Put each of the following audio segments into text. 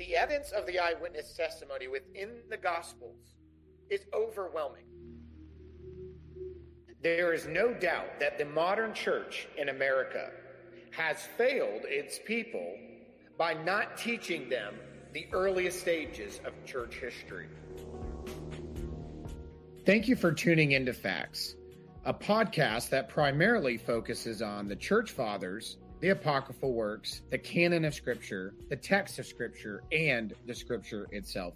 the evidence of the eyewitness testimony within the Gospels is overwhelming. There is no doubt that the modern church in America has failed its people by not teaching them the earliest stages of church history. Thank you for tuning into Facts, a podcast that primarily focuses on the church fathers the apocryphal works, the canon of scripture, the text of scripture, and the scripture itself.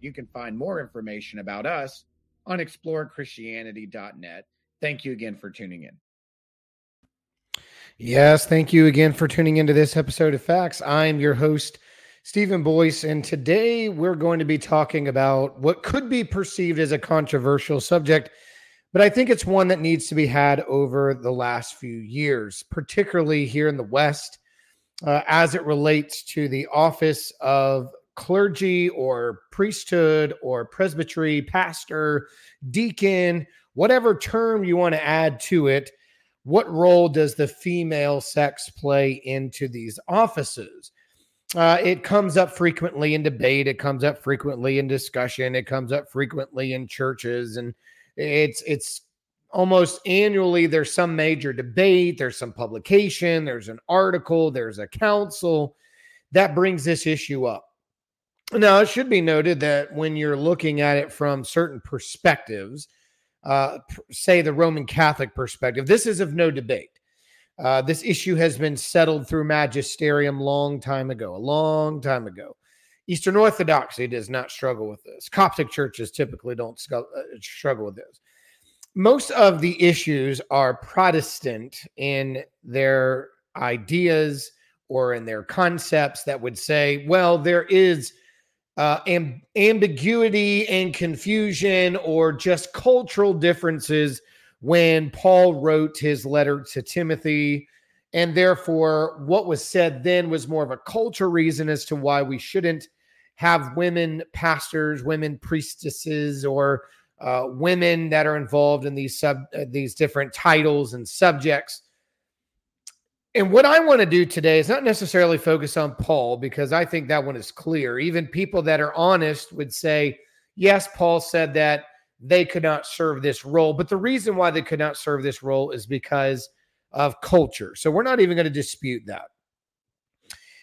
You can find more information about us on explorechristianity.net. Thank you again for tuning in. Yes, thank you again for tuning into this episode of Facts. I'm your host, Stephen Boyce, and today we're going to be talking about what could be perceived as a controversial subject but I think it's one that needs to be had over the last few years, particularly here in the West, uh, as it relates to the office of clergy or priesthood or presbytery, pastor, deacon, whatever term you want to add to it. What role does the female sex play into these offices? Uh, it comes up frequently in debate. It comes up frequently in discussion. It comes up frequently in churches and it's it's almost annually there's some major debate, there's some publication, there's an article, there's a council that brings this issue up. Now, it should be noted that when you're looking at it from certain perspectives, uh, say the Roman Catholic perspective, this is of no debate. Uh, this issue has been settled through magisterium long time ago, a long time ago. Eastern Orthodoxy does not struggle with this. Coptic churches typically don't uh, struggle with this. Most of the issues are Protestant in their ideas or in their concepts that would say, well, there is uh, amb- ambiguity and confusion or just cultural differences when Paul wrote his letter to Timothy. And therefore, what was said then was more of a culture reason as to why we shouldn't have women pastors, women priestesses, or uh, women that are involved in these sub uh, these different titles and subjects. And what I want to do today is not necessarily focus on Paul because I think that one is clear. Even people that are honest would say, yes, Paul said that they could not serve this role. But the reason why they could not serve this role is because of culture. So we're not even going to dispute that.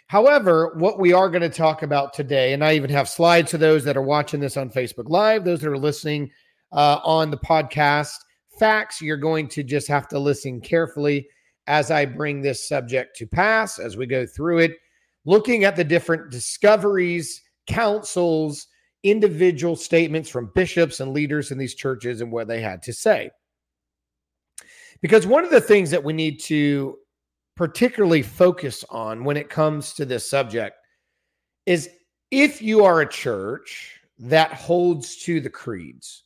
However, what we are going to talk about today, and I even have slides to those that are watching this on Facebook Live, those that are listening uh, on the podcast, facts, you're going to just have to listen carefully as I bring this subject to pass, as we go through it, looking at the different discoveries, councils, individual statements from bishops and leaders in these churches and what they had to say. Because one of the things that we need to particularly focus on when it comes to this subject is if you are a church that holds to the creeds,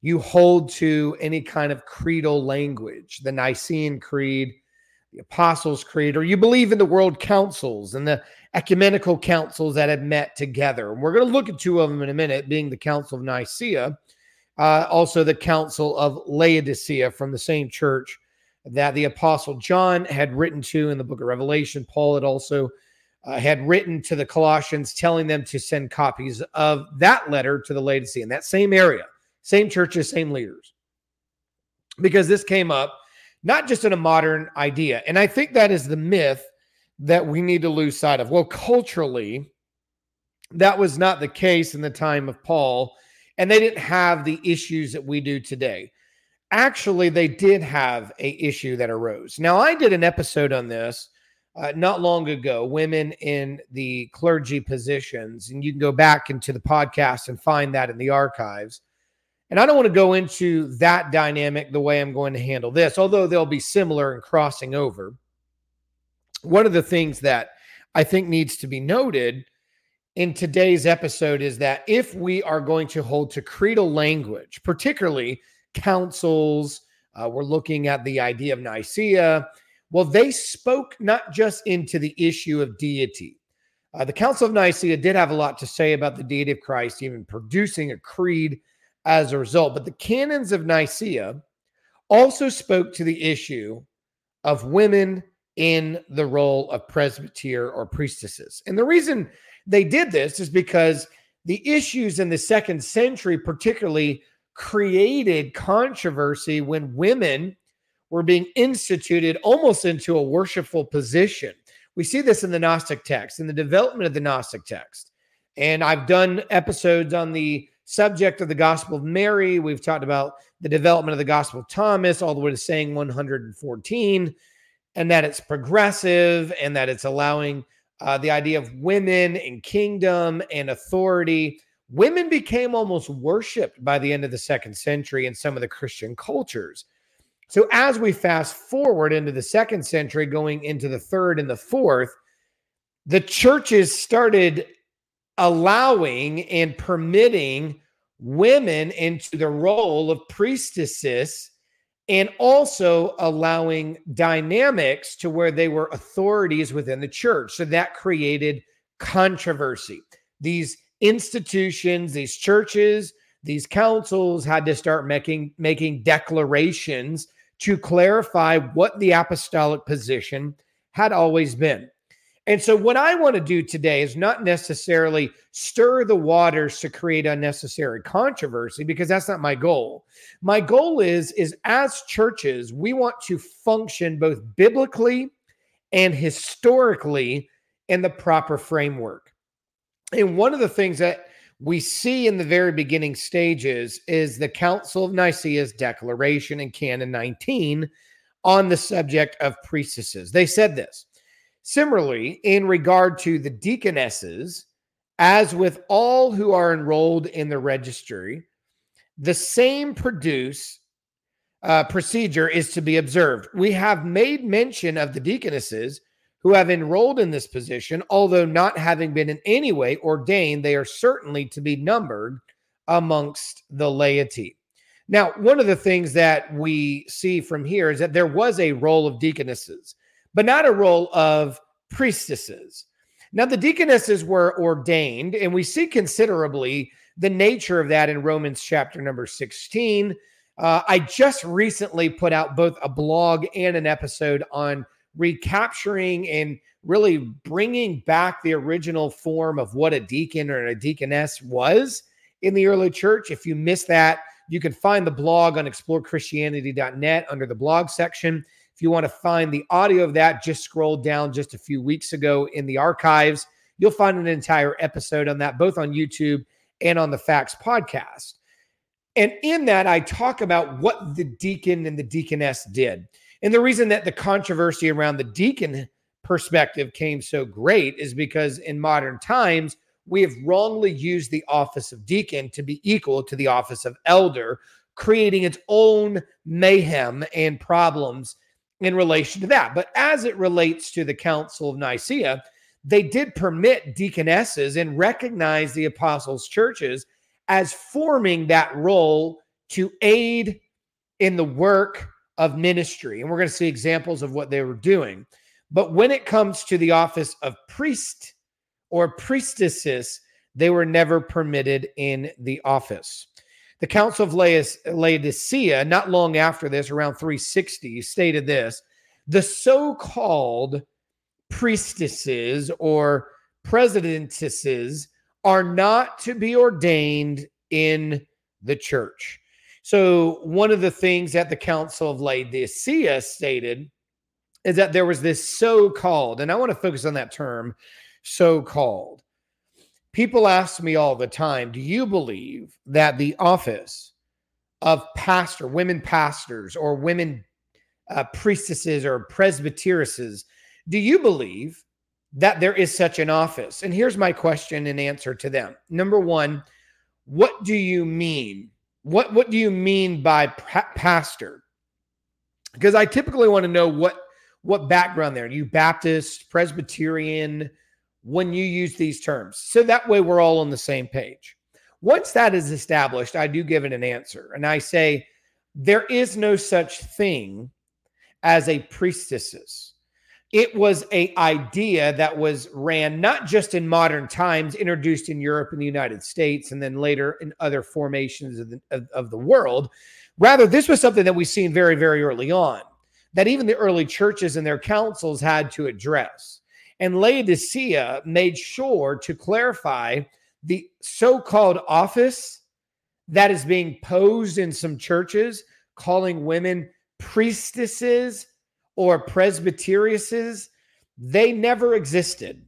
you hold to any kind of creedal language, the Nicene Creed, the Apostles' Creed, or you believe in the world councils and the ecumenical councils that have met together. And we're going to look at two of them in a minute, being the Council of Nicaea, uh, also the Council of Laodicea from the same church that the apostle John had written to in the book of Revelation. Paul had also uh, had written to the Colossians, telling them to send copies of that letter to the Laodicea in that same area, same churches, same leaders. Because this came up not just in a modern idea. And I think that is the myth that we need to lose sight of. Well, culturally, that was not the case in the time of Paul, and they didn't have the issues that we do today actually they did have a issue that arose. Now I did an episode on this uh, not long ago, women in the clergy positions, and you can go back into the podcast and find that in the archives. And I don't want to go into that dynamic the way I'm going to handle this, although they'll be similar and crossing over. One of the things that I think needs to be noted in today's episode is that if we are going to hold to creedal language, particularly councils. Uh, we're looking at the idea of Nicaea. Well, they spoke not just into the issue of deity. Uh, the Council of Nicaea did have a lot to say about the deity of Christ, even producing a creed as a result. But the canons of Nicaea also spoke to the issue of women in the role of presbyter or priestesses. And the reason they did this is because the issues in the second century, particularly, created controversy when women were being instituted almost into a worshipful position. We see this in the Gnostic text, in the development of the Gnostic text. And I've done episodes on the subject of the Gospel of Mary. We've talked about the development of the Gospel of Thomas, all the way to saying 114, and that it's progressive and that it's allowing uh, the idea of women and kingdom and authority. Women became almost worshiped by the end of the second century in some of the Christian cultures. So, as we fast forward into the second century, going into the third and the fourth, the churches started allowing and permitting women into the role of priestesses and also allowing dynamics to where they were authorities within the church. So that created controversy. These institutions, these churches, these councils had to start making making declarations to clarify what the apostolic position had always been. And so, what I want to do today is not necessarily stir the waters to create unnecessary controversy, because that's not my goal. My goal is, is as churches, we want to function both biblically and historically in the proper framework. And one of the things that we see in the very beginning stages is the Council of Nicaea's declaration in Canon 19 on the subject of priestesses. They said this Similarly, in regard to the deaconesses, as with all who are enrolled in the registry, the same produce uh, procedure is to be observed. We have made mention of the deaconesses who have enrolled in this position, although not having been in any way ordained, they are certainly to be numbered amongst the laity. Now, one of the things that we see from here is that there was a role of deaconesses but not a role of priestesses. Now, the deaconesses were ordained, and we see considerably the nature of that in Romans chapter number 16. Uh, I just recently put out both a blog and an episode on recapturing and really bringing back the original form of what a deacon or a deaconess was in the early church. If you missed that, you can find the blog on explorechristianity.net under the blog section. If you want to find the audio of that, just scroll down just a few weeks ago in the archives. You'll find an entire episode on that, both on YouTube and on the Facts podcast. And in that, I talk about what the deacon and the deaconess did. And the reason that the controversy around the deacon perspective came so great is because in modern times, we have wrongly used the office of deacon to be equal to the office of elder, creating its own mayhem and problems in relation to that. But as it relates to the Council of Nicaea, they did permit deaconesses and recognize the apostles' churches as forming that role to aid in the work of ministry. And we're going to see examples of what they were doing. But when it comes to the office of priest or priestesses, they were never permitted in the office. The Council of Laodicea, not long after this, around 360, stated this the so called priestesses or presidentesses are not to be ordained in the church. So, one of the things that the Council of Laodicea stated is that there was this so called, and I want to focus on that term, so called. People ask me all the time, do you believe that the office of pastor, women pastors, or women uh, priestesses or presbyteresses, do you believe that there is such an office? And here's my question and answer to them. Number one, what do you mean? What what do you mean by pa- pastor? Because I typically want to know what what background there. Are you Baptist, Presbyterian, when you use these terms. So that way we're all on the same page. Once that is established, I do give it an answer. And I say, there is no such thing as a priestesses. It was a idea that was ran not just in modern times, introduced in Europe and the United States, and then later in other formations of the, of, of the world. Rather, this was something that we've seen very, very early on. that even the early churches and their councils had to address. And Laodicea made sure to clarify the so called office that is being posed in some churches, calling women priestesses or presbyteriesses. They never existed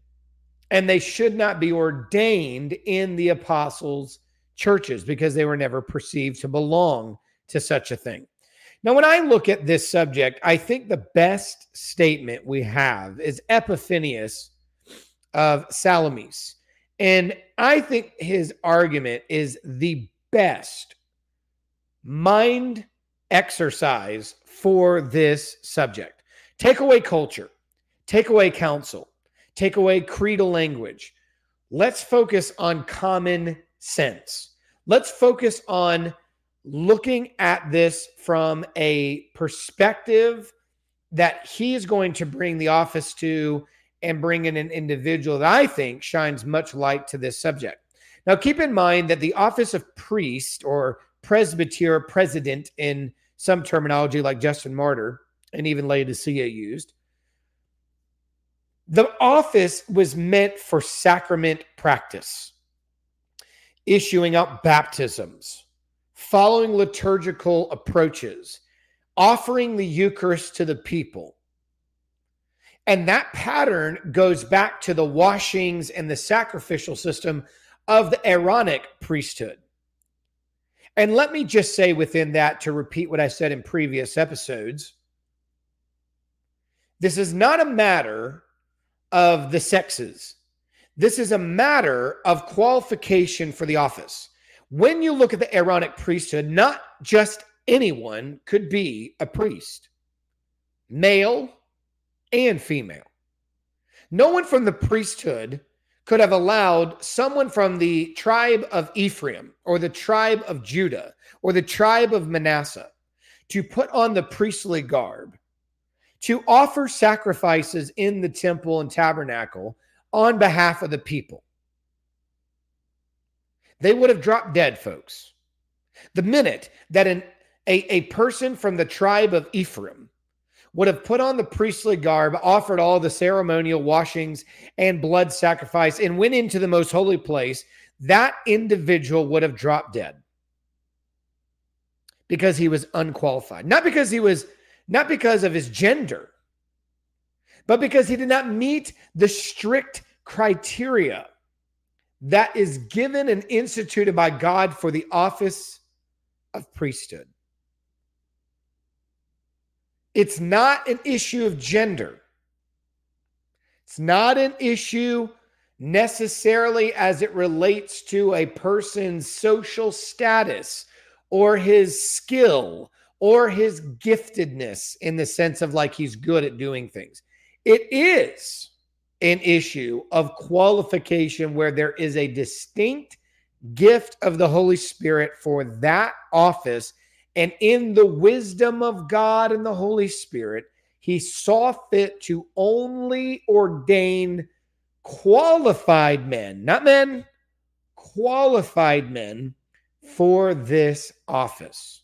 and they should not be ordained in the apostles' churches because they were never perceived to belong to such a thing. Now, when I look at this subject, I think the best statement we have is Epiphanius of Salamis. And I think his argument is the best mind exercise for this subject. Take away culture, take away counsel, take away creedal language. Let's focus on common sense. Let's focus on looking at this from a perspective that he is going to bring the office to and bring in an individual that I think shines much light to this subject. Now, keep in mind that the office of priest or presbyter, president in some terminology like Justin Martyr and even Laodicea used, the office was meant for sacrament practice, issuing out baptisms, following liturgical approaches, offering the Eucharist to the people. And that pattern goes back to the washings and the sacrificial system of the Aaronic priesthood. And let me just say within that, to repeat what I said in previous episodes, this is not a matter of the sexes. This is a matter of qualification for the office. When you look at the Aaronic priesthood, not just anyone could be a priest, male and female. No one from the priesthood could have allowed someone from the tribe of Ephraim or the tribe of Judah or the tribe of Manasseh to put on the priestly garb to offer sacrifices in the temple and tabernacle on behalf of the people. They would have dropped dead, folks. The minute that an, a, a person from the tribe of Ephraim would have put on the priestly garb, offered all the ceremonial washings and blood sacrifice, and went into the most holy place, that individual would have dropped dead because he was unqualified. Not because he was not because of his gender, but because he did not meet the strict criteria that is given and instituted by God for the office of priesthood. It's not an issue of gender. It's not an issue necessarily as it relates to a person's social status or his skill or his giftedness in the sense of like he's good at doing things. It is an issue of qualification where there is a distinct gift of the Holy Spirit for that office. And in the wisdom of God and the Holy Spirit, he saw fit to only ordain qualified men, not men, qualified men for this office.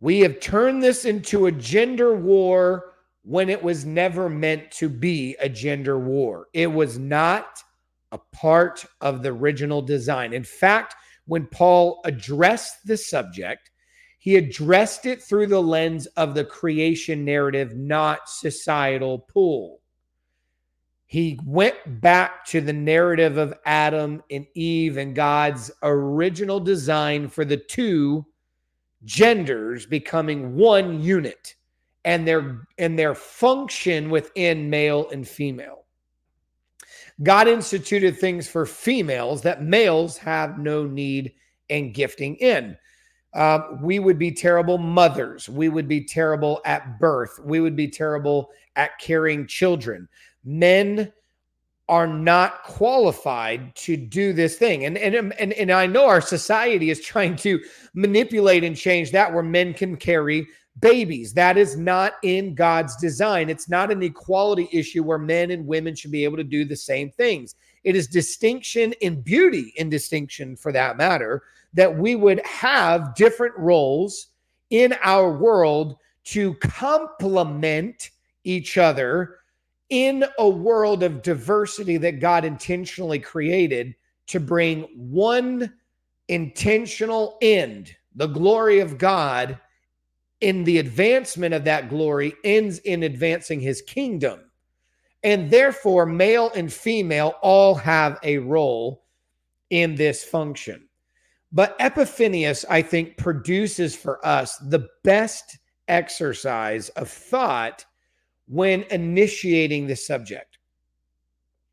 We have turned this into a gender war when it was never meant to be a gender war. It was not a part of the original design. In fact, when Paul addressed the subject, he addressed it through the lens of the creation narrative, not societal pull. He went back to the narrative of Adam and Eve and God's original design for the two genders becoming one unit and their and their function within male and female. God instituted things for females that males have no need and gifting in. Uh, we would be terrible mothers. We would be terrible at birth. We would be terrible at carrying children. Men are not qualified to do this thing. And, and, and, and I know our society is trying to manipulate and change that where men can carry babies. That is not in God's design. It's not an equality issue where men and women should be able to do the same things. It is distinction in beauty, in distinction for that matter, that we would have different roles in our world to complement each other in a world of diversity that God intentionally created to bring one intentional end, the glory of God, in the advancement of that glory, ends in advancing his kingdom. And therefore, male and female all have a role in this function. But Epiphanius, I think, produces for us the best exercise of thought when initiating the subject.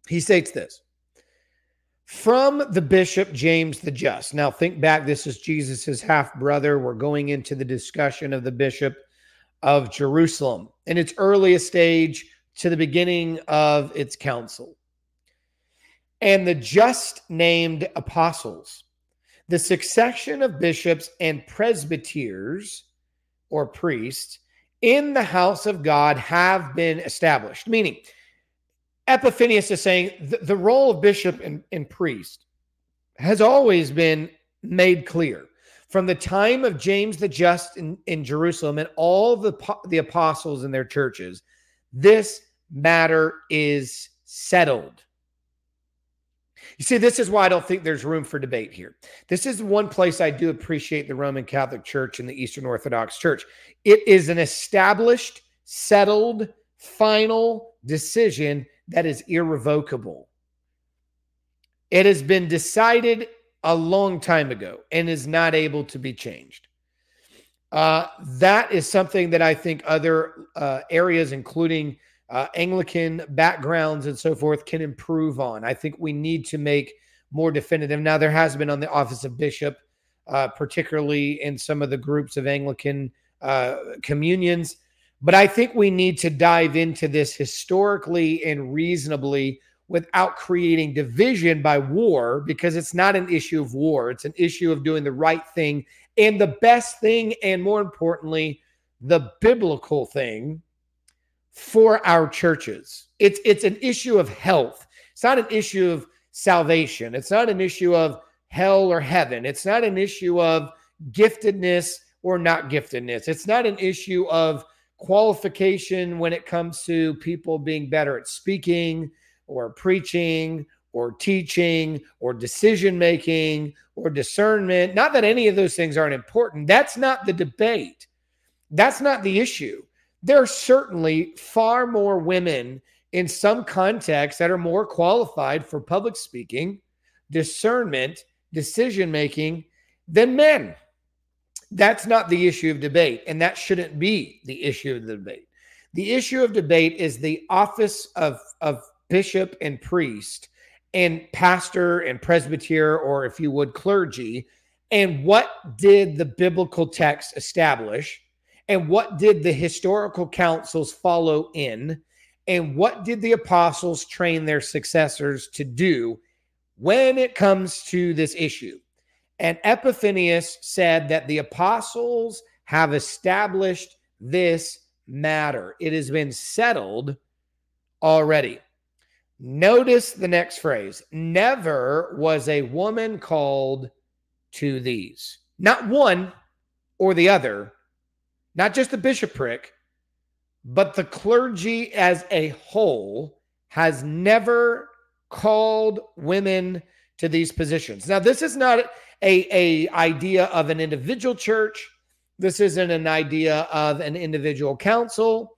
He states this from the bishop James the Just. Now, think back, this is Jesus's half brother. We're going into the discussion of the bishop of Jerusalem in its earliest stage to the beginning of its council. And the just named apostles, the succession of bishops and presbyters or priests in the house of God have been established. Meaning, Epiphanius is saying the, the role of bishop and, and priest has always been made clear from the time of James the Just in, in Jerusalem and all the, the apostles in their churches. This matter is settled. You see, this is why I don't think there's room for debate here. This is one place I do appreciate the Roman Catholic Church and the Eastern Orthodox Church. It is an established, settled, final decision that is irrevocable. It has been decided a long time ago and is not able to be changed. Uh, that is something that I think other uh, areas, including uh, Anglican backgrounds and so forth, can improve on. I think we need to make more definitive. Now, there has been on the office of bishop, uh, particularly in some of the groups of Anglican uh, communions, but I think we need to dive into this historically and reasonably without creating division by war because it's not an issue of war. It's an issue of doing the right thing and the best thing, and more importantly, the biblical thing for our churches. It's it's an issue of health. It's not an issue of salvation. It's not an issue of hell or heaven. It's not an issue of giftedness or not giftedness. It's not an issue of qualification when it comes to people being better at speaking or preaching or teaching or decision making or discernment. Not that any of those things aren't important. That's not the debate. That's not the issue. There are certainly far more women in some contexts that are more qualified for public speaking, discernment, decision making than men. That's not the issue of debate, and that shouldn't be the issue of the debate. The issue of debate is the office of, of bishop and priest and pastor and presbyter, or if you would, clergy. And what did the biblical text establish? And what did the historical councils follow in? And what did the apostles train their successors to do when it comes to this issue? And Epiphanius said that the apostles have established this matter. It has been settled already. Notice the next phrase never was a woman called to these. Not one or the other, not just the bishopric, but the clergy as a whole has never called women to these positions. Now, this is not a, a idea of an individual church. This isn't an idea of an individual council.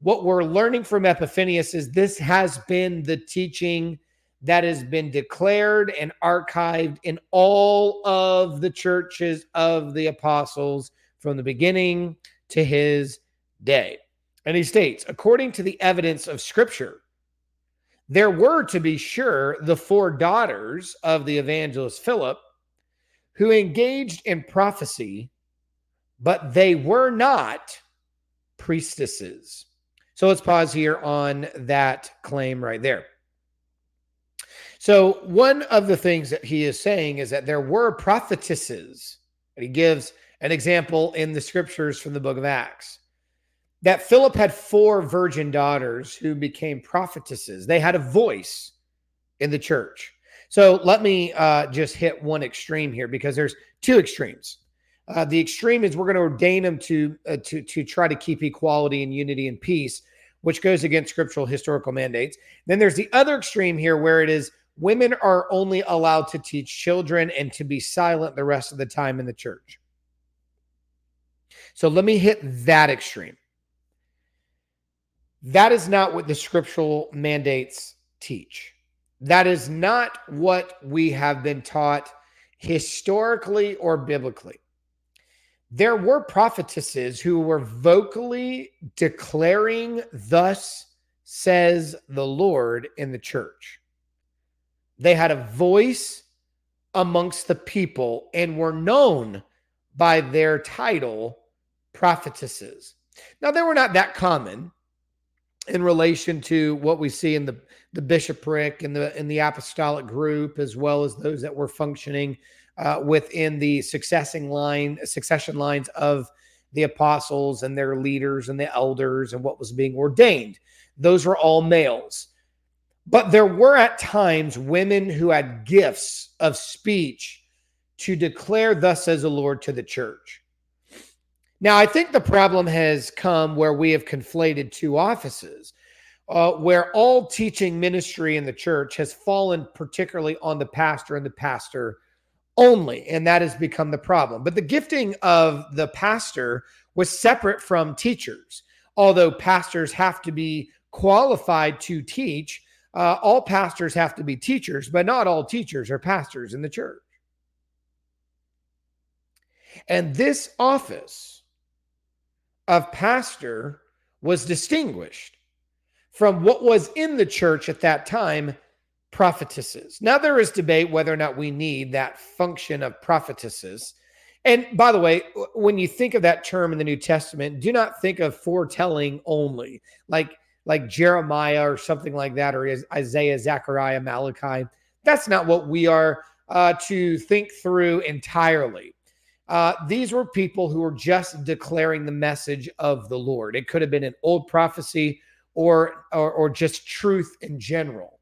What we're learning from Epiphanius is this has been the teaching that has been declared and archived in all of the churches of the apostles from the beginning to his day. And he states, according to the evidence of scripture, there were, to be sure, the four daughters of the evangelist Philip who engaged in prophecy, but they were not priestesses. So let's pause here on that claim right there. So, one of the things that he is saying is that there were prophetesses. And he gives an example in the scriptures from the book of Acts that Philip had four virgin daughters who became prophetesses. They had a voice in the church. So let me uh, just hit one extreme here because there's two extremes. Uh, the extreme is we're going to ordain them to uh, to to try to keep equality and unity and peace, which goes against scriptural historical mandates. Then there's the other extreme here where it is women are only allowed to teach children and to be silent the rest of the time in the church. So let me hit that extreme. That is not what the scriptural mandates teach. That is not what we have been taught historically or biblically. There were prophetesses who were vocally declaring, Thus says the Lord in the church. They had a voice amongst the people and were known by their title, prophetesses. Now, they were not that common in relation to what we see in the, the bishopric and the in the apostolic group, as well as those that were functioning uh, within the successing line, succession lines of the apostles and their leaders and the elders and what was being ordained. Those were all males. But there were at times women who had gifts of speech to declare, Thus says the Lord to the church. Now, I think the problem has come where we have conflated two offices, uh, where all teaching ministry in the church has fallen particularly on the pastor and the pastor only. And that has become the problem. But the gifting of the pastor was separate from teachers. Although pastors have to be qualified to teach, uh, all pastors have to be teachers, but not all teachers are pastors in the church. And this office, of pastor was distinguished from what was in the church at that time prophetesses. Now, there is debate whether or not we need that function of prophetesses. And by the way, when you think of that term in the New Testament, do not think of foretelling only, like like Jeremiah or something like that, or Isaiah, Zechariah, Malachi. That's not what we are uh, to think through entirely. Uh, these were people who were just declaring the message of the Lord. It could have been an old prophecy or, or, or just truth in general.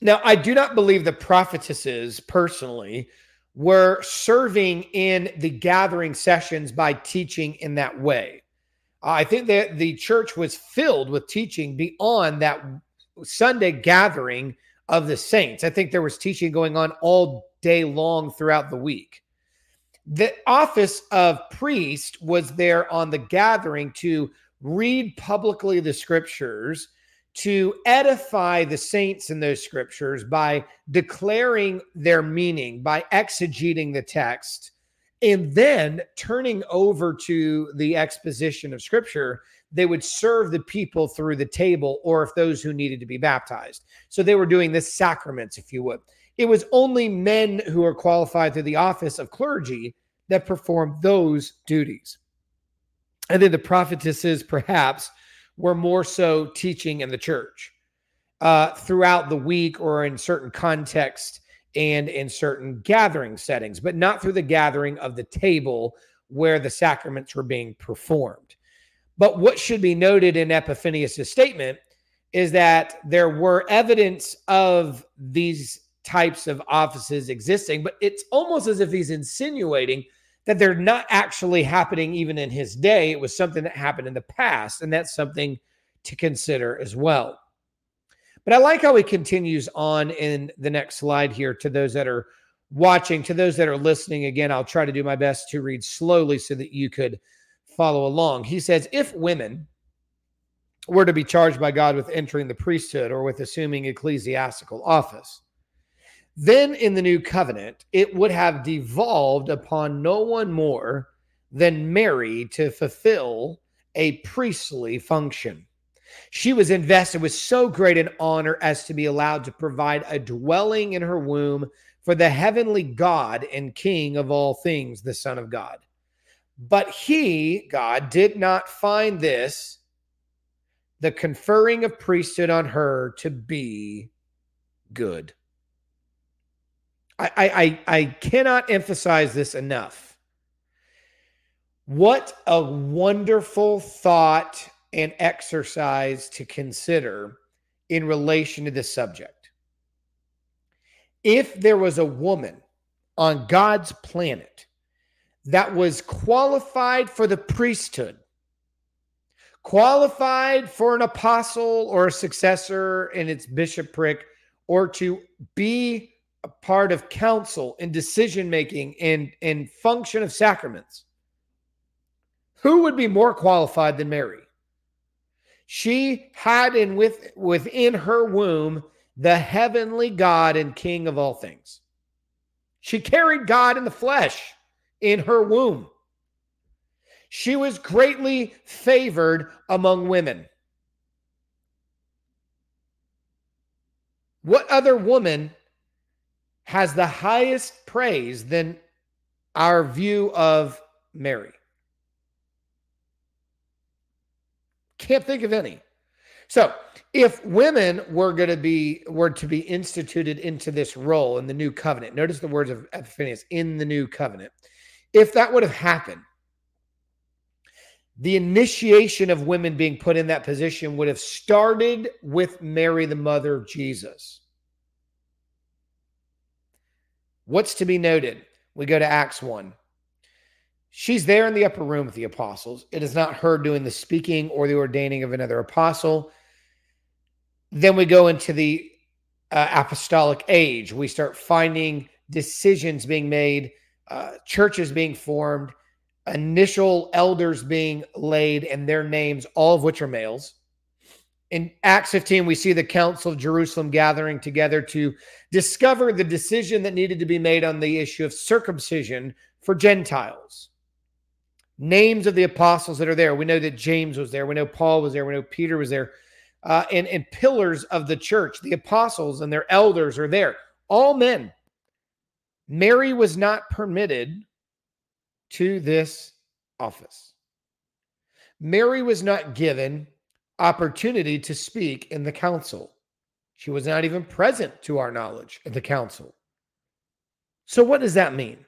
Now, I do not believe the prophetesses personally were serving in the gathering sessions by teaching in that way. I think that the church was filled with teaching beyond that Sunday gathering of the saints. I think there was teaching going on all day long throughout the week the office of priest was there on the gathering to read publicly the scriptures to edify the saints in those scriptures by declaring their meaning by exegeting the text and then turning over to the exposition of scripture they would serve the people through the table or if those who needed to be baptized. So they were doing the sacraments if you would. It was only men who are qualified through the office of clergy that perform those duties. And then the prophetesses, perhaps, were more so teaching in the church uh, throughout the week or in certain contexts and in certain gathering settings, but not through the gathering of the table where the sacraments were being performed. But what should be noted in Epiphanius' statement is that there were evidence of these types of offices existing, but it's almost as if he's insinuating that they're not actually happening even in his day. It was something that happened in the past, and that's something to consider as well. But I like how he continues on in the next slide here to those that are watching, to those that are listening. Again, I'll try to do my best to read slowly so that you could follow along. He says, If women were to be charged by God with entering the priesthood or with assuming ecclesiastical office, then in the new covenant, it would have devolved upon no one more than Mary to fulfill a priestly function. She was invested with so great an honor as to be allowed to provide a dwelling in her womb for the heavenly God and King of all things, the Son of God. But he, God, did not find this, the conferring of priesthood on her, to be good. I, I, I cannot emphasize this enough. What a wonderful thought and exercise to consider in relation to this subject. If there was a woman on God's planet that was qualified for the priesthood, qualified for an apostle or a successor in its bishopric, or to be a part of council and decision making and, and function of sacraments. Who would be more qualified than Mary? She had in with within her womb the heavenly God and King of all things. She carried God in the flesh in her womb. She was greatly favored among women. What other woman has the highest praise than our view of Mary? Can't think of any. So, if women were going to be were to be instituted into this role in the new covenant, notice the words of Epiphanius in the new covenant. If that would have happened, the initiation of women being put in that position would have started with Mary, the mother of Jesus. What's to be noted? We go to Acts 1. She's there in the upper room with the apostles. It is not her doing the speaking or the ordaining of another apostle. Then we go into the uh, apostolic age. We start finding decisions being made, uh, churches being formed, initial elders being laid, and their names, all of which are males. In Acts 15, we see the Council of Jerusalem gathering together to discover the decision that needed to be made on the issue of circumcision for Gentiles names of the apostles that are there. We know that James was there. We know Paul was there. We know Peter was there. Uh, and, and pillars of the church, the apostles and their elders are there. All men. Mary was not permitted to this office. Mary was not given opportunity to speak in the council. She was not even present to our knowledge at the council. So, what does that mean?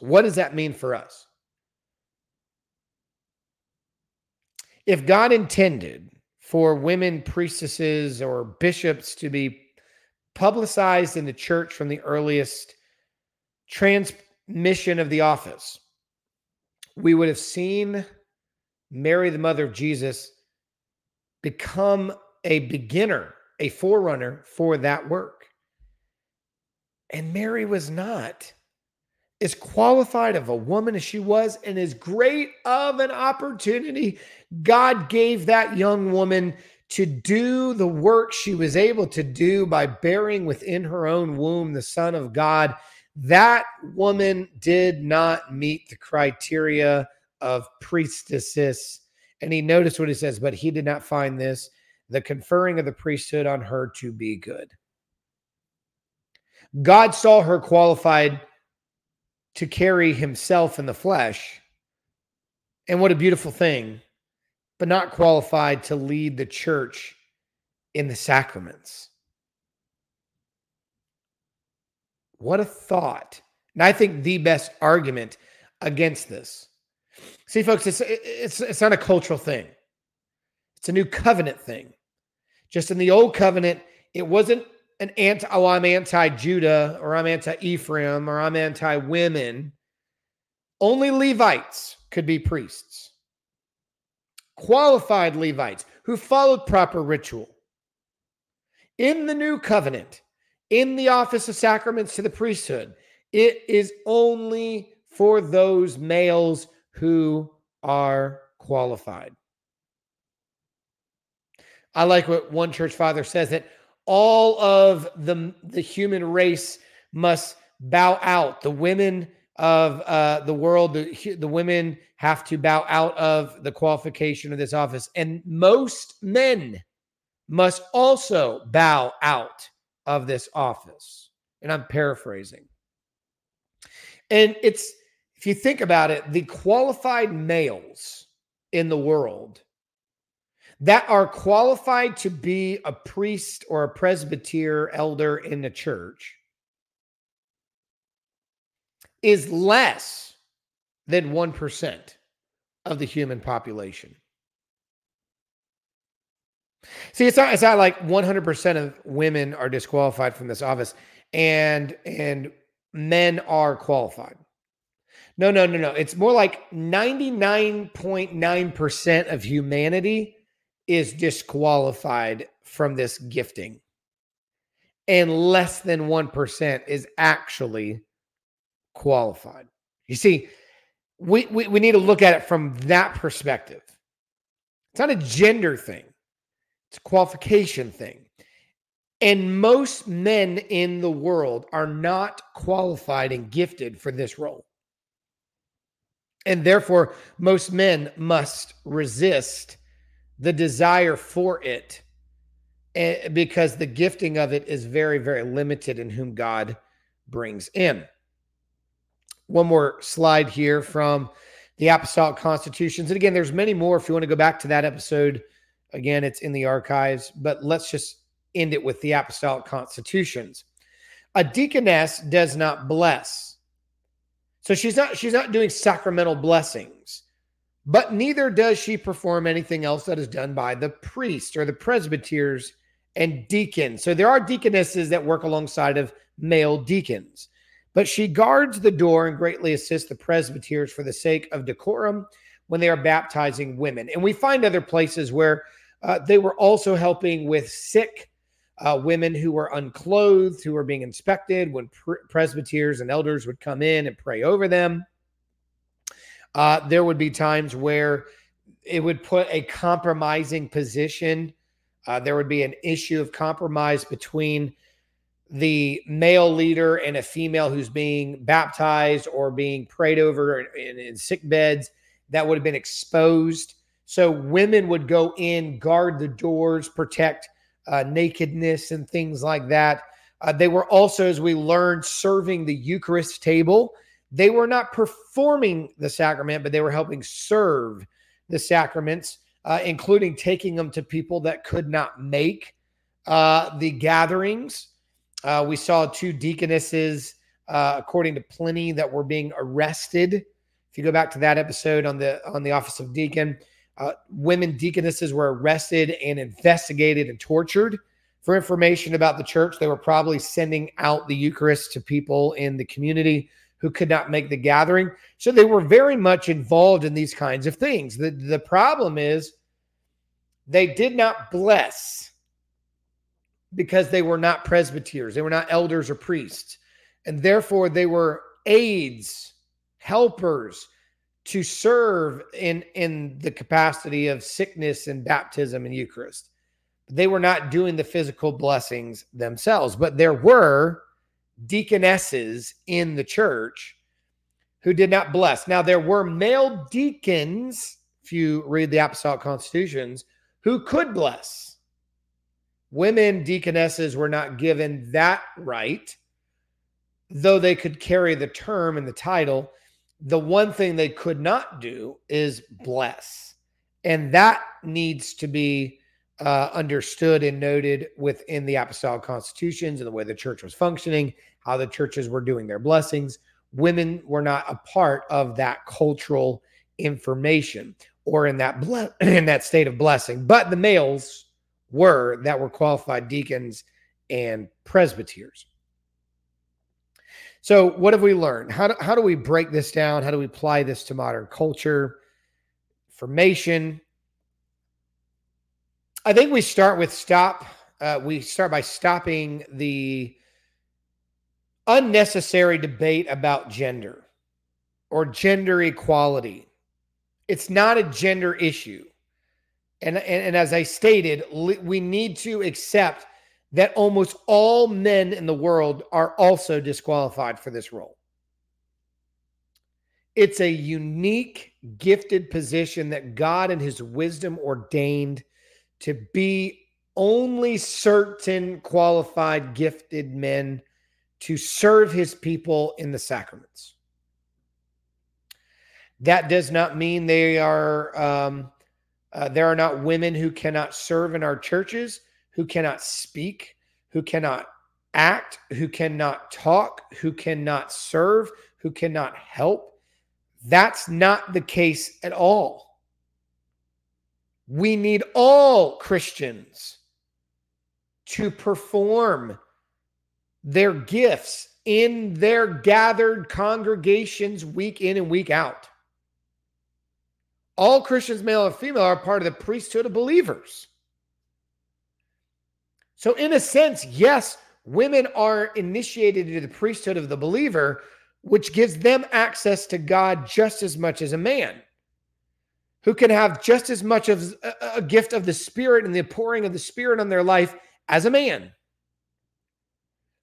What does that mean for us? if God intended for women priestesses or bishops to be publicized in the church from the earliest transmission of the office, we would have seen Mary, the mother of Jesus, become a beginner, a forerunner for that work. And Mary was not as qualified of a woman as she was and as great of an opportunity God gave that young woman to do the work she was able to do by bearing within her own womb the Son of God. That woman did not meet the criteria of priestesses. And he noticed what he says, but he did not find this, the conferring of the priesthood on her to be good. God saw her qualified to carry himself in the flesh. And what a beautiful thing but not qualified to lead the church in the sacraments. What a thought. And I think the best argument against this. See, folks, it's it's it's not a cultural thing. It's a new covenant thing. Just in the old covenant, it wasn't an anti, oh, I'm anti Judah or I'm anti Ephraim or I'm anti women. Only Levites could be priests qualified Levites who followed proper ritual. In the new covenant, in the office of sacraments to the priesthood, it is only for those males who are qualified. I like what one church father says that all of the, the human race must bow out. The women of uh, the world, the, the women have to bow out of the qualification of this office. And most men must also bow out of this office. And I'm paraphrasing. And it's, if you think about it, the qualified males in the world that are qualified to be a priest or a presbyter elder in the church is less than 1% of the human population. See, it's not, it's not like 100% of women are disqualified from this office and and men are qualified. No, no, no, no. It's more like 99.9% of humanity is disqualified from this gifting. And less than 1% is actually qualified. You see, we, we, we need to look at it from that perspective. It's not a gender thing, it's a qualification thing. And most men in the world are not qualified and gifted for this role. And therefore, most men must resist the desire for it eh, because the gifting of it is very, very limited in whom God brings in. One more slide here from the Apostolic Constitutions. And again, there's many more. If you want to go back to that episode, again, it's in the archives, but let's just end it with the Apostolic Constitutions. A deaconess does not bless. So she's not she's not doing sacramental blessings, but neither does she perform anything else that is done by the priest or the presbyters and deacons. So there are deaconesses that work alongside of male deacons but she guards the door and greatly assists the presbyters for the sake of decorum when they are baptizing women. And we find other places where uh, they were also helping with sick uh, women who were unclothed, who were being inspected when pre- presbyters and elders would come in and pray over them. Uh, there would be times where it would put a compromising position. Uh, there would be an issue of compromise between the male leader and a female who's being baptized or being prayed over in, in, sick beds that would have been exposed. So women would go in, guard the doors, protect uh, nakedness and things like that. Uh, they were also, as we learned, serving the Eucharist table. They were not performing the sacrament, but they were helping serve the sacraments, uh, including taking them to people that could not make uh, the gatherings. Uh, we saw two deaconesses, uh, according to Pliny, that were being arrested. If you go back to that episode on the on the office of deacon, uh, women deaconesses were arrested and investigated and tortured for information about the church. They were probably sending out the Eucharist to people in the community who could not make the gathering. So they were very much involved in these kinds of things. The, the problem is they did not bless because they were not presbyters, they were not elders or priests. And therefore, they were aids, helpers to serve in, in the capacity of sickness and baptism and Eucharist. They were not doing the physical blessings themselves, but there were deaconesses in the church who did not bless. Now, there were male deacons, if you read the apostolic constitutions, who could bless Women deaconesses were not given that right, though they could carry the term and the title. The one thing they could not do is bless. And that needs to be uh, understood and noted within the apostolic constitutions and the way the church was functioning, how the churches were doing their blessings. Women were not a part of that cultural information or in that ble- in that state of blessing, but the males were that were qualified deacons and presbyters. So, what have we learned? How do, how do we break this down? How do we apply this to modern culture, formation? I think we start with stop. Uh, we start by stopping the unnecessary debate about gender or gender equality. It's not a gender issue. And, and, and as I stated, we need to accept that almost all men in the world are also disqualified for this role. It's a unique, gifted position that God in his wisdom ordained to be only certain qualified, gifted men to serve his people in the sacraments. That does not mean they are um, uh, there are not women who cannot serve in our churches, who cannot speak, who cannot act, who cannot talk, who cannot serve, who cannot help. That's not the case at all. We need all Christians to perform their gifts in their gathered congregations week in and week out. All Christians, male and female, are part of the priesthood of believers. So, in a sense, yes, women are initiated into the priesthood of the believer, which gives them access to God just as much as a man who can have just as much of a, gift of the Spirit and the pouring of the Spirit on their life as a man,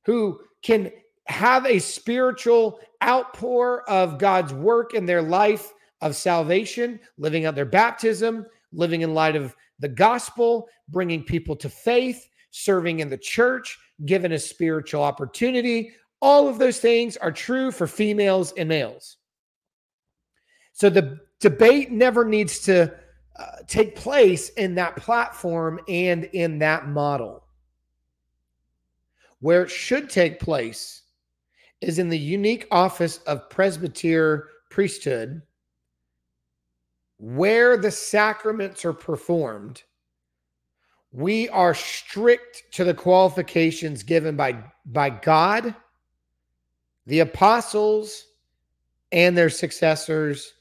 who can have a spiritual outpour of God's work in their life of salvation, living out their baptism, living in light of the gospel, bringing people to faith, serving in the church, given a spiritual opportunity. All of those things are true for females and males. So the debate never needs to uh, take place in that platform and in that model. Where it should take place is in the unique office of presbyter priesthood, where the sacraments are performed. We are strict to the qualifications given by, by God, the apostles, and their successors,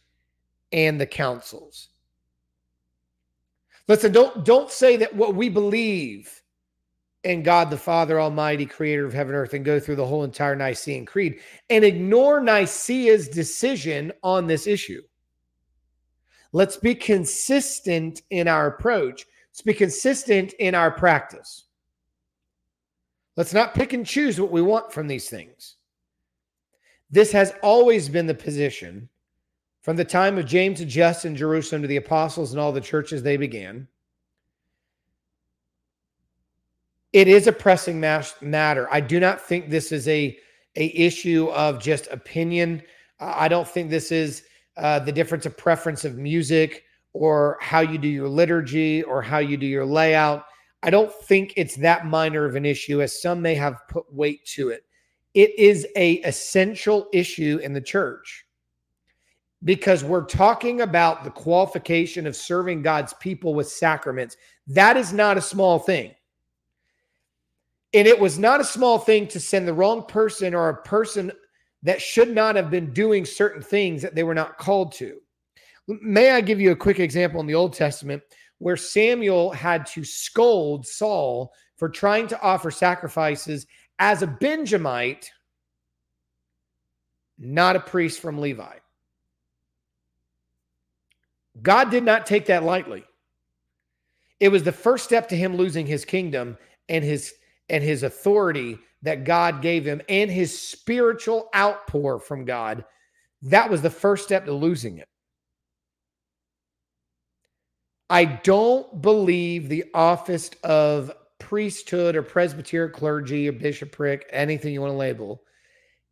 and the councils. Listen, don't, don't say that what we believe in God the Father Almighty, creator of heaven and earth, and go through the whole entire Nicene Creed and ignore Nicaea's decision on this issue. Let's be consistent in our approach. Let's be consistent in our practice. Let's not pick and choose what we want from these things. This has always been the position from the time of James and Justin in Jerusalem to the apostles and all the churches they began it is a pressing matter. I do not think this is a a issue of just opinion. I don't think this is uh, the difference of preference of music or how you do your liturgy or how you do your layout. I don't think it's that minor of an issue as some may have put weight to it. It is a essential issue in the church because we're talking about the qualification of serving God's people with sacraments. That is not a small thing. And it was not a small thing to send the wrong person or a person that should not have been doing certain things that they were not called to. May I give you a quick example in the Old Testament where Samuel had to scold Saul for trying to offer sacrifices as a Benjamite, not a priest from Levi. God did not take that lightly. It was the first step to him losing his kingdom and his and his authority that God gave him and his spiritual outpour from God, that was the first step to losing it. I don't believe the office of priesthood or presbyterian clergy or bishopric, anything you want to label,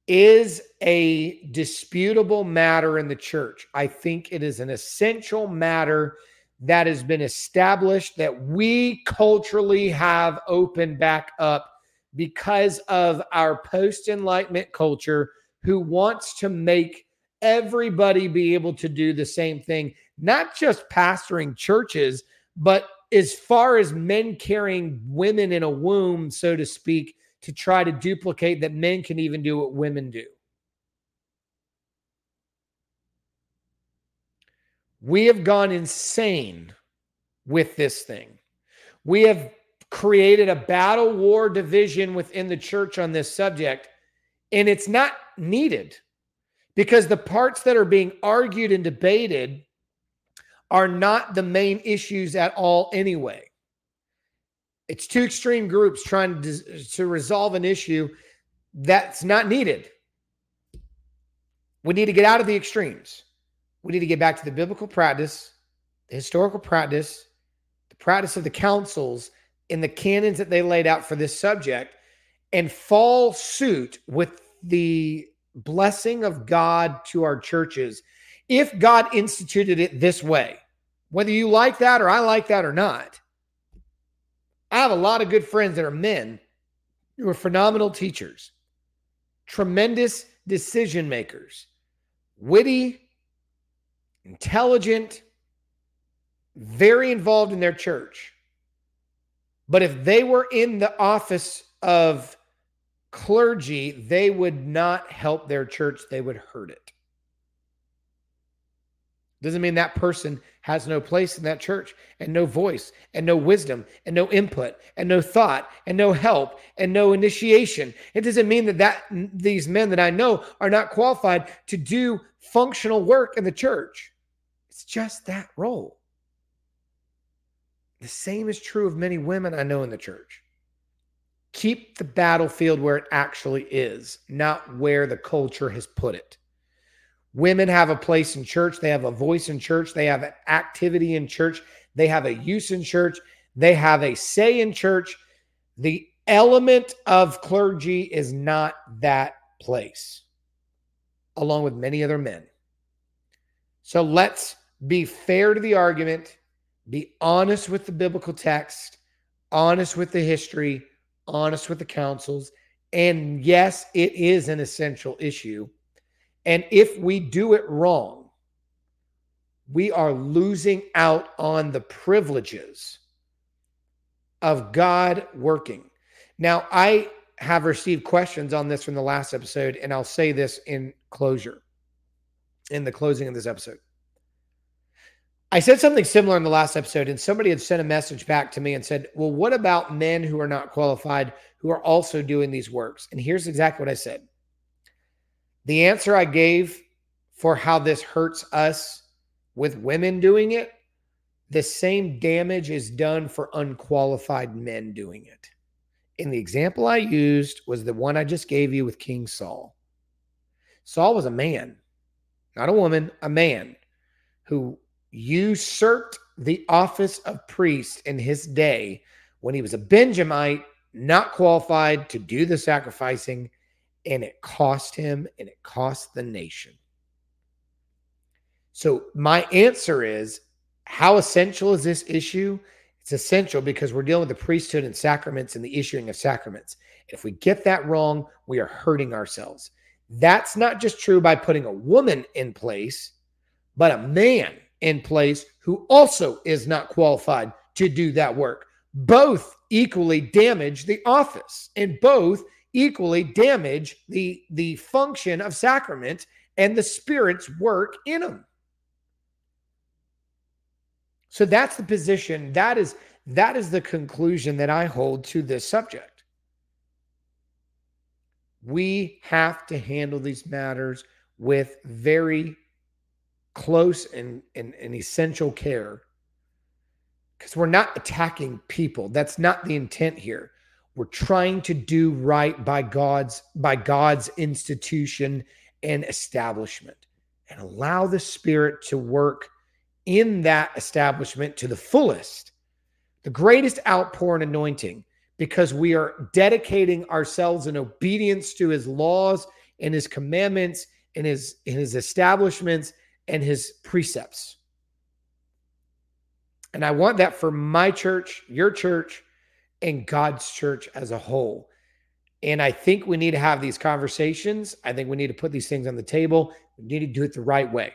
is a disputable matter in the church. I think it is an essential matter that has been established that we culturally have opened back up because of our post enlightenment culture who wants to make everybody be able to do the same thing, not just pastoring churches, but as far as men carrying women in a womb, so to speak, to try to duplicate that men can even do what women do. We have gone insane with this thing. We have created a battle war division within the church on this subject, and it's not needed because the parts that are being argued and debated are not the main issues at all, anyway. It's two extreme groups trying to, to resolve an issue that's not needed. We need to get out of the extremes we need to get back to the biblical practice, the historical practice, the practice of the councils, and the canons that they laid out for this subject, and fall suit with the blessing of God to our churches if God instituted it this way. Whether you like that or I like that or not. I have a lot of good friends that are men who are phenomenal teachers, tremendous decision makers, witty, intelligent, very involved in their church. But if they were in the office of clergy, they would not help their church, they would hurt it. Doesn't mean that person has no place in that church and no voice and no wisdom and no input and no thought and no help and no initiation. It doesn't mean that, that these men that I know are not qualified to do functional work in the church. It's just that role. The same is true of many women I know in the church. Keep the battlefield where it actually is, not where the culture has put it. Women have a place in church, they have a voice in church, they have an activity in church, they have a use in church, they have a say in church. The element of clergy is not that place, along with many other men. So let's be fair to the argument, be honest with the biblical text, honest with the history, honest with the councils. And yes, it is an essential issue. And if we do it wrong, we are losing out on the privileges of God working. Now, I have received questions on this from the last episode, and I'll say this in closure, in the closing of this episode. I said something similar in the last episode, and somebody had sent a message back to me and said, Well, what about men who are not qualified who are also doing these works? And here's exactly what I said the answer I gave for how this hurts us with women doing it, the same damage is done for unqualified men doing it. And the example I used was the one I just gave you with King Saul. Saul was a man, not a woman, a man who usurped the office of priest in his day when he was a Benjamite, not qualified to do the sacrificing, and it cost him and it cost the nation. So, my answer is how essential is this issue? It's essential because we're dealing with the priesthood and sacraments and the issuing of sacraments. If we get that wrong, we are hurting ourselves. That's not just true by putting a woman in place, but a man in place who also is not qualified to do that work. Both equally damage the office and both equally damage the, the function of sacrament and the Spirit's work in them. So that's the position. That is that is the conclusion that I hold to this subject. We have to handle these matters with very close and, and, and essential care because we're not attacking people. That's not the intent here. We're trying to do right by God's by God's institution and establishment and allow the spirit to work in that establishment to the fullest. The greatest outpour and anointing because we are dedicating ourselves in obedience to his laws and his commandments and his, in his establishments and his precepts. And I want that for my church, your church, and God's church as a whole. And I think we need to have these conversations. I think we need to put these things on the table. We need to do it the right way,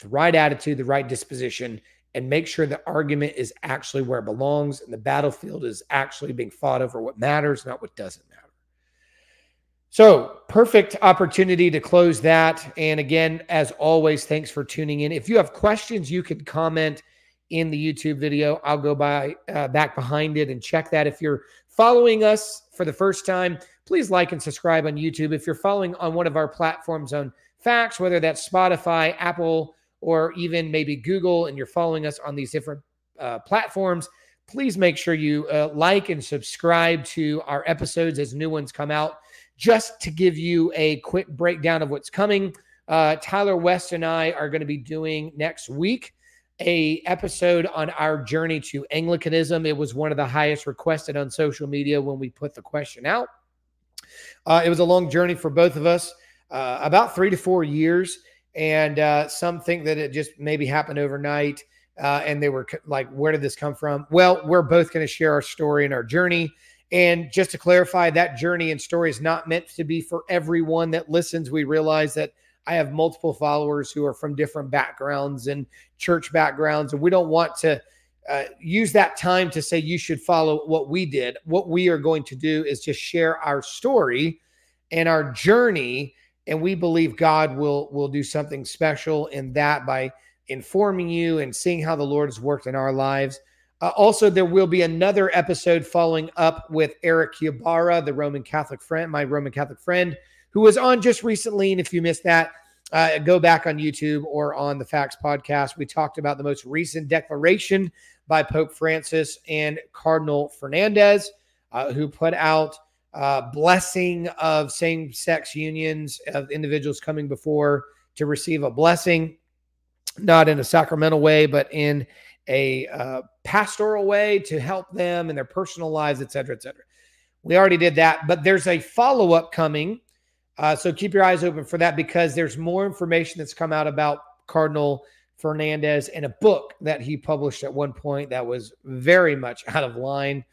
the right attitude, the right disposition, and make sure the argument is actually where it belongs and the battlefield is actually being fought over what matters, not what doesn't matter. So, perfect opportunity to close that. And again, as always, thanks for tuning in. If you have questions, you can comment in the YouTube video. I'll go by uh, back behind it and check that. If you're following us for the first time, please like and subscribe on YouTube. If you're following on one of our platforms on Facts, whether that's Spotify, Apple, or even maybe Google, and you're following us on these different uh, platforms, please make sure you uh, like and subscribe to our episodes as new ones come out just to give you a quick breakdown of what's coming, uh, Tyler West and I are going to be doing next week a episode on our journey to Anglicanism. It was one of the highest requested on social media when we put the question out. Uh, it was a long journey for both of us, uh, about three to four years. And uh, some think that it just maybe happened overnight. Uh, and they were like, where did this come from? Well, we're both going to share our story and our journey. And just to clarify, that journey and story is not meant to be for everyone that listens. We realize that I have multiple followers who are from different backgrounds and church backgrounds, and we don't want to uh, use that time to say you should follow what we did. What we are going to do is just share our story and our journey, and we believe God will will do something special in that by informing you and seeing how the Lord has worked in our lives. Uh, also, there will be another episode following up with Erick Ybarra, the Roman Catholic friend, my Roman Catholic friend, who was on just recently. And if you missed that, uh, go back on YouTube or on the Facts podcast. We talked about the most recent declaration by Pope Francis and Cardinal Fernandez, uh, who put out uh, blessing of same sex unions of individuals coming before to receive a blessing, not in a sacramental way, but in a uh, pastoral way to help them in their personal lives, et cetera, et cetera. We already did that, but there's a follow up coming uh, so keep your eyes open for that because there's more information that's come out about Cardinal Fernandez and a book that he published at one point that was very much out of line.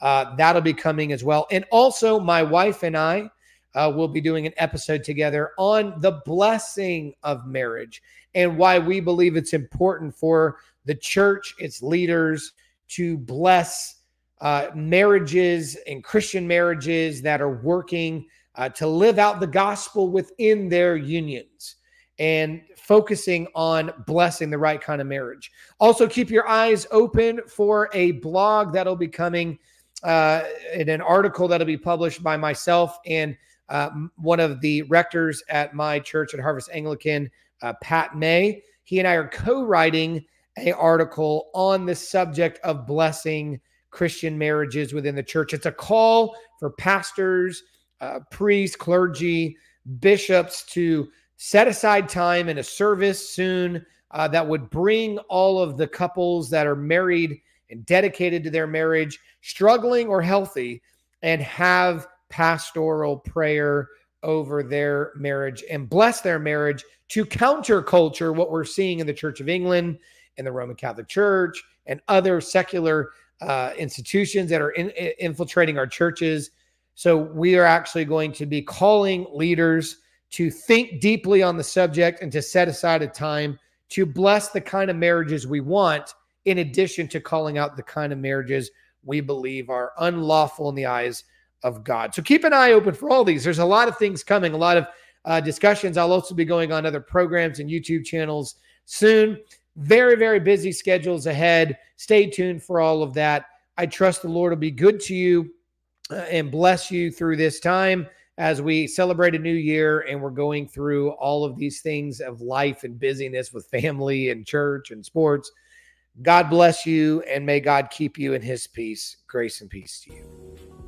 Uh, that'll be coming as well. And also, my wife and I uh, will be doing an episode together on the blessing of marriage and why we believe it's important for the church, its leaders, to bless uh, marriages and Christian marriages that are working uh, to live out the gospel within their unions and focusing on blessing the right kind of marriage. Also, keep your eyes open for a blog that'll be coming uh, in an article that'll be published by myself and uh, one of the rectors at my church at Harvest Anglican, uh, Pat May. He and I are co-writing a article on the subject of blessing Christian marriages within the church. It's a call for pastors uh, priests, clergy, bishops to set aside time in a service soon uh, that would bring all of the couples that are married and dedicated to their marriage, struggling or healthy, and have pastoral prayer over their marriage and bless their marriage to counter culture, what we're seeing in the Church of England, in the Roman Catholic Church, and other secular uh, institutions that are in, infiltrating our churches so we are actually going to be calling leaders to think deeply on the subject and to set aside a time to bless the kind of marriages we want, in addition to calling out the kind of marriages we believe are unlawful in the eyes of God. So keep an eye open for all these. There's a lot of things coming, a lot of uh, discussions. I'll also be going on other programs and YouTube channels soon. Very, very busy schedules ahead. Stay tuned for all of that. I trust the Lord will be good to you Uh, and bless you through this time as we celebrate a new year and we're going through all of these things of life and busyness with family and church and sports. God bless you and may God keep you in his peace. Grace and peace to you.